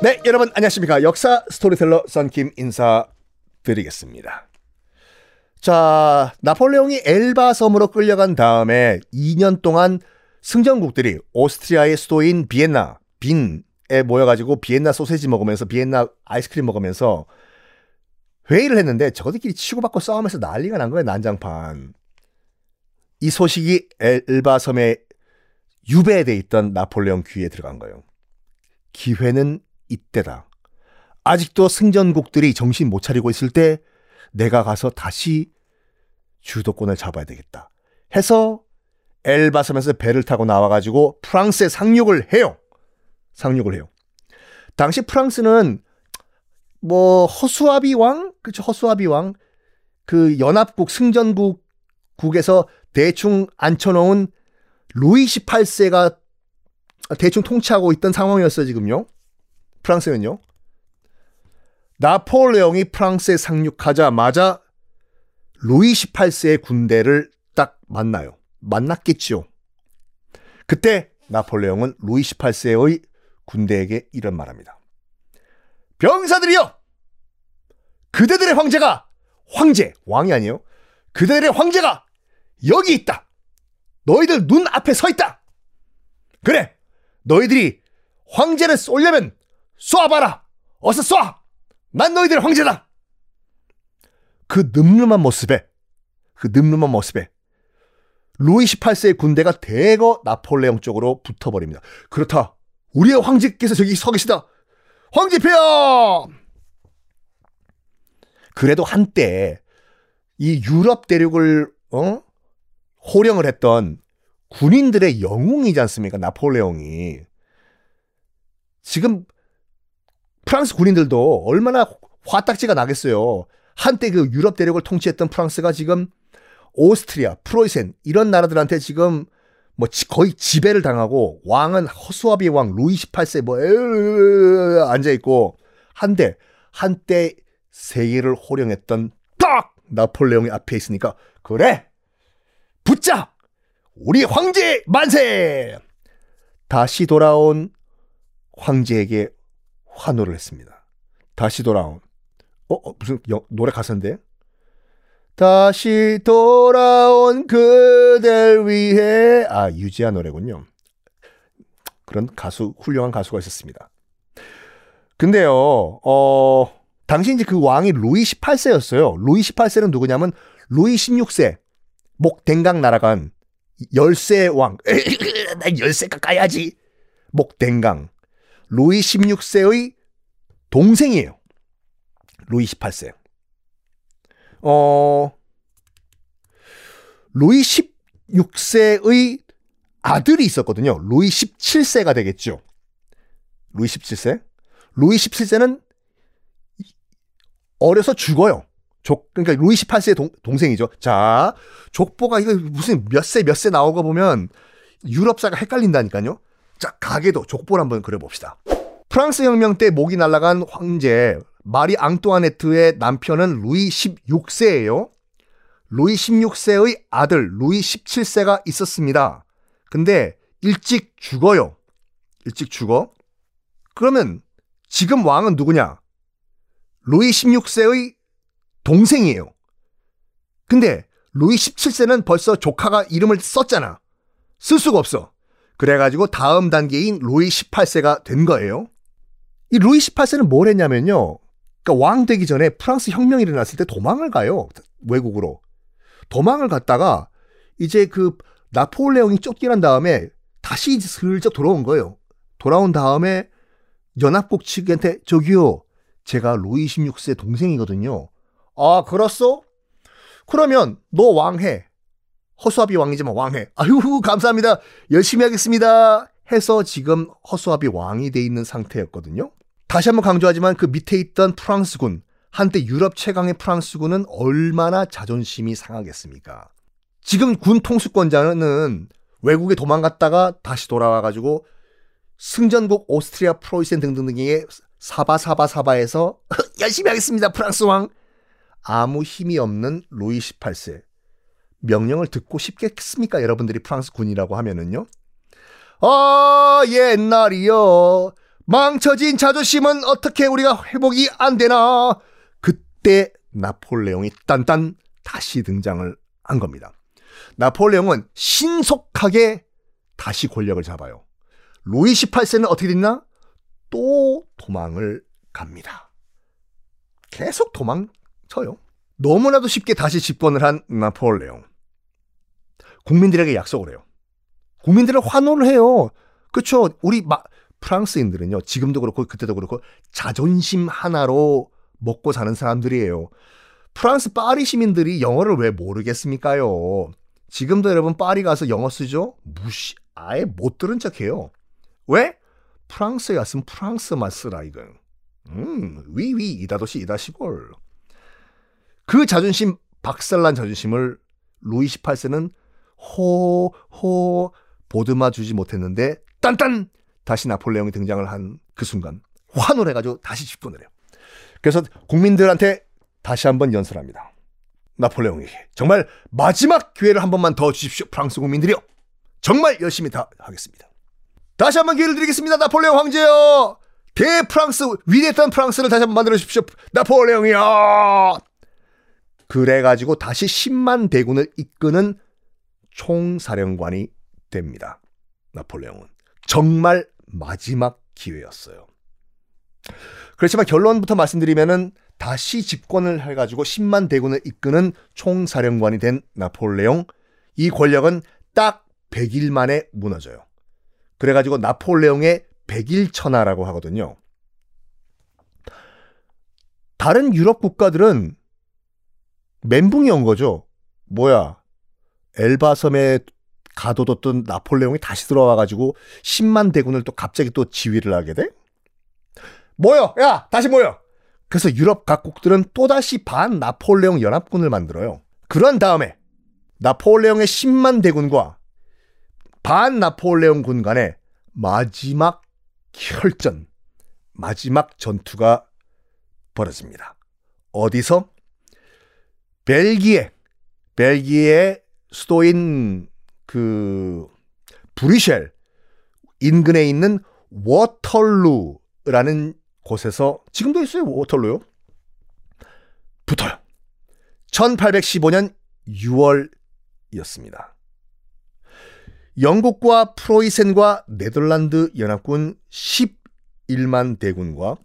네, 여러분 안녕하십니까. 역사 스토리텔러 썬킴 인사드리겠습니다. 자, 나폴레옹이 엘바 섬으로 끌려간 다음에 2년 동안 승전국들이 오스트리아의 수도인 비엔나, 빈에 모여가지고 비엔나 소세지 먹으면서 비엔나 아이스크림 먹으면서 회의를 했는데 저들끼리 치고받고 싸우면서 난리가 난 거예요, 난장판. 이 소식이 엘바 섬에 유배돼 있던 나폴레옹 귀에 들어간 거예요. 기회는 이때다. 아직도 승전국들이 정신 못 차리고 있을 때 내가 가서 다시 주도권을 잡아야 되겠다. 해서 엘바섬에서 배를 타고 나와가지고 프랑스에 상륙을 해요. 상륙을 해요. 당시 프랑스는 뭐 허수아비 왕, 그렇죠 허수아비 왕, 그 연합국 승전국 국에서 대충 앉혀놓은 루이 18세가 대충 통치하고 있던 상황이었어요 지금요. 프랑스는요. 나폴레옹이 프랑스에 상륙하자마자 루이 18세의 군대를 딱 만나요. 만났겠지요. 그때 나폴레옹은 루이 18세의 군대에게 이런 말합니다. 병사들이여! 그대들의 황제가 황제, 왕이 아니에요. 그대들의 황제가 여기 있다. 너희들 눈 앞에 서 있다. 그래, 너희들이 황제를 쏠려면 쏴봐라. 어서 쏴. 난 너희들의 황제다. 그 늠름한 모습에, 그 늠름한 모습에 루이 18세의 군대가 대거 나폴레옹 쪽으로 붙어버립니다. 그렇다. 우리의 황제께서 저기 서 계시다. 황제폐하! 그래도 한때 이 유럽 대륙을 어? 호령을 했던 군인들의 영웅이지 않습니까? 나폴레옹이. 지금 프랑스 군인들도 얼마나 화딱지가 나겠어요. 한때 그 유럽 대륙을 통치했던 프랑스가 지금 오스트리아, 프로이센 이런 나라들한테 지금 뭐 거의 지배를 당하고 왕은 허수아비 왕 루이 18세 뭐 앉아 있고 한데 한때 세계를 호령했던 딱 나폴레옹이 앞에 있으니까 그래! 붙자! 우리 황제 만세! 다시 돌아온 황제에게 환호를 했습니다. 다시 돌아온 어, 어 무슨 여, 노래 가사인데 다시 돌아온 그댈 위해 아 유지아 노래군요. 그런 가수 훌륭한 가수가 있었습니다. 근데요, 어 당시 이제 그 왕이 루이 18세였어요. 루이 18세는 누구냐면 루이 16세 목댕강 날아간 열세 왕. 난 열세 가 까야지. 목댕강. 루이 16세의 동생이에요. 루이 18세. 어, 루이 16세의 아들이 있었거든요. 루이 17세가 되겠죠. 루이 17세. 루이 17세는 어려서 죽어요. 족, 그러니까 루이 18세의 동, 동생이죠. 자, 족보가 이거 무슨 몇 세 몇 세 나오고 보면 유럽사가 헷갈린다니까요. 자, 가게도 족보를 한번 그려봅시다. 프랑스 혁명 때 목이 날아간 황제 마리 앙뚜아네트의 남편은 루이 16세예요. 루이 16세의 아들 루이 17세가 있었습니다. 근데 일찍 죽어요. 일찍 죽어. 그러면 지금 왕은 누구냐? 루이 16세의 동생이에요. 근데 루이 17세는 벌써 조카가 이름을 썼잖아. 쓸 수가 없어. 그래가지고 다음 단계인 루이 18세가 된 거예요. 이 루이 18세는 뭘 했냐면요. 그러니까 왕 되기 전에 프랑스 혁명이 일어났을 때 도망을 가요. 외국으로. 도망을 갔다가 이제 그 나폴레옹이 쫓겨난 다음에 다시 슬쩍 돌아온 거예요. 돌아온 다음에 연합국 측한테 저기요. 제가 루이 16세 동생이거든요. 아, 그렇소? 그러면 너 왕해. 허수아비 왕이지만 왕해. 아유, 감사합니다. 열심히 하겠습니다. 해서 지금 허수아비 왕이 돼 있는 상태였거든요. 다시 한번 강조하지만 그 밑에 있던 프랑스군, 한때 유럽 최강의 프랑스군은 얼마나 자존심이 상하겠습니까? 지금 군 통수권자는 외국에 도망갔다가 다시 돌아와가지고 승전국 오스트리아 프로이센 등등등의 사바사바사바에서 열심히 하겠습니다 프랑스 왕 아무 힘이 없는 루이 18세. 명령을 듣고 싶겠습니까? 여러분들이 프랑스 군이라고 하면은요. 아, 옛날이요. 망쳐진 자존심은 어떻게 우리가 회복이 안 되나? 그때 나폴레옹이 딴딴 다시 등장을 한 겁니다. 나폴레옹은 신속하게 다시 권력을 잡아요. 로이 18세는 어떻게 됐나? 또 도망을 갑니다. 계속 도망쳐요. 너무나도 쉽게 다시 집권을 한 나폴레옹. 국민들에게 약속을 해요. 국민들을 환호를 해요. 그렇죠. 우리 마, 프랑스인들은요. 지금도 그렇고 그때도 그렇고 자존심 하나로 먹고 사는 사람들이에요. 프랑스 파리 시민들이 영어를 왜 모르겠습니까요? 지금도 여러분 파리 가서 영어 쓰죠? 무시 아예 못 들은 척해요. 왜? 프랑스에 갔으면 프랑스만 쓰라 이건. 음, 위위 이다도시 이다시골. 그 자존심 박살난 자존심을 루이 18세는 호, 호, 보듬어 주지 못했는데, 딴딴! 다시 나폴레옹이 등장을 한 그 순간, 환호를 해가지고 다시 집권을 해요. 그래서 국민들한테 다시 한번 연설합니다. 나폴레옹에게 정말 마지막 기회를 한 번만 더 주십시오. 프랑스 국민들이요. 정말 열심히 다 하겠습니다. 다시 한번 기회를 드리겠습니다. 나폴레옹 황제요. 대프랑스, 위대했던 프랑스를 다시 한번 만들어 주십시오. 나폴레옹이요. 그래가지고 다시 10만 대군을 이끄는 총사령관이 됩니다. 나폴레옹은. 정말 마지막 기회였어요. 그렇지만 결론부터 말씀드리면은 다시 집권을 해가지고 10만 대군을 이끄는 총사령관이 된 나폴레옹. 이 권력은 딱 100일 만에 무너져요. 그래가지고 나폴레옹의 100일 천하라고 하거든요. 다른 유럽 국가들은 멘붕이 온 거죠. 뭐야. 엘바섬에 가둬뒀던 나폴레옹이 다시 들어와가지고 10만 대군을 또 갑자기 또 지휘를 하게 돼? 모여! 야! 다시 모여! 그래서 유럽 각국들은 또다시 반 나폴레옹 연합군을 만들어요. 그런 다음에 나폴레옹의 10만 대군과 반 나폴레옹 군 간의 마지막 혈전, 마지막 전투가 벌어집니다. 어디서? 벨기에, 벨기에 수도인 그 브리셸 인근에 있는 워털루라는 곳에서 지금도 있어요 워털루요. 붙어요. 1815년 6월이었습니다. 영국과 프로이센과 네덜란드 연합군 11만 대군과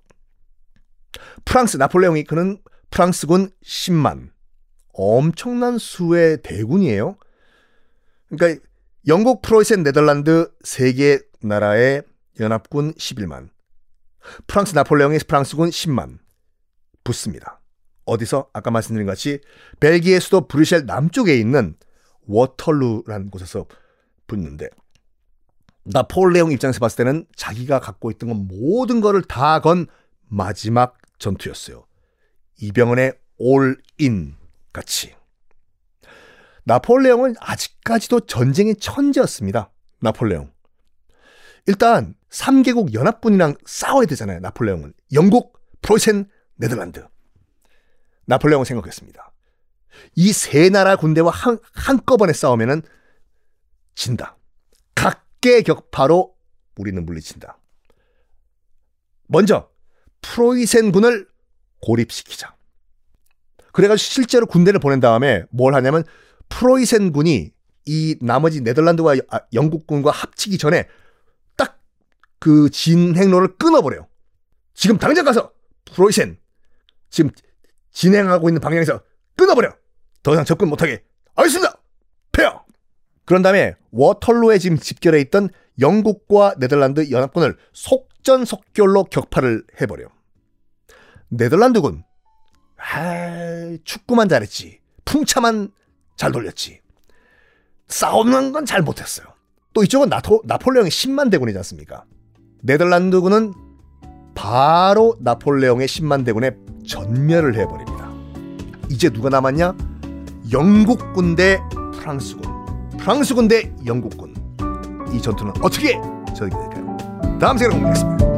프랑스 나폴레옹이 그는 프랑스군 10만 엄청난 수의 대군이에요. 그러니까 영국, 프로이센, 네덜란드 세 개 나라의 연합군 11만, 프랑스 나폴레옹의 프랑스군 10만 붙습니다. 어디서 아까 말씀드린 같이 벨기에 수도 브뤼셀 남쪽에 있는 워털루라는 곳에서 붙는데 나폴레옹 입장에서 봤을 때는 자기가 갖고 있던 건 모든 거를 다 건 마지막 전투였어요. 이병헌의 올인 같이. 나폴레옹은 아직까지도 전쟁의 천재였습니다. 나폴레옹. 일단 3개국 연합군이랑 싸워야 되잖아요. 나폴레옹은. 영국, 프로이센, 네덜란드. 나폴레옹은 생각했습니다. 이 세 나라 군대와 한, 한꺼번에 싸우면은 진다. 각계격파로 우리는 물리친다. 먼저 프로이센 군을 고립시키자. 그래가지고 실제로 군대를 보낸 다음에 뭘 하냐면 프로이센 군이 이 나머지 네덜란드와 아, 영국군과 합치기 전에 딱 그 진행로를 끊어버려요. 지금 당장 가서 프로이센 지금 진행하고 있는 방향에서 끊어버려. 더 이상 접근 못하게. 알겠습니다. 폐하. 그런 다음에 워털로에 지금 집결해 있던 영국과 네덜란드 연합군을 속전속결로 격파를 해버려. 네덜란드군. 아, 축구만 잘했지. 풍차만 잘 돌렸지. 싸우는 건 잘 못했어요. 또 이쪽은 나토, 나폴레옹의 10만 대군이지 않습니까? 네덜란드군은 바로 나폴레옹의 10만 대군에 전멸을 해버립니다. 이제 누가 남았냐? 영국군 대 프랑스군. 프랑스군 대 영국군. 이 전투는 어떻게 전개될까요? 다음 시간에 공개하겠습니다.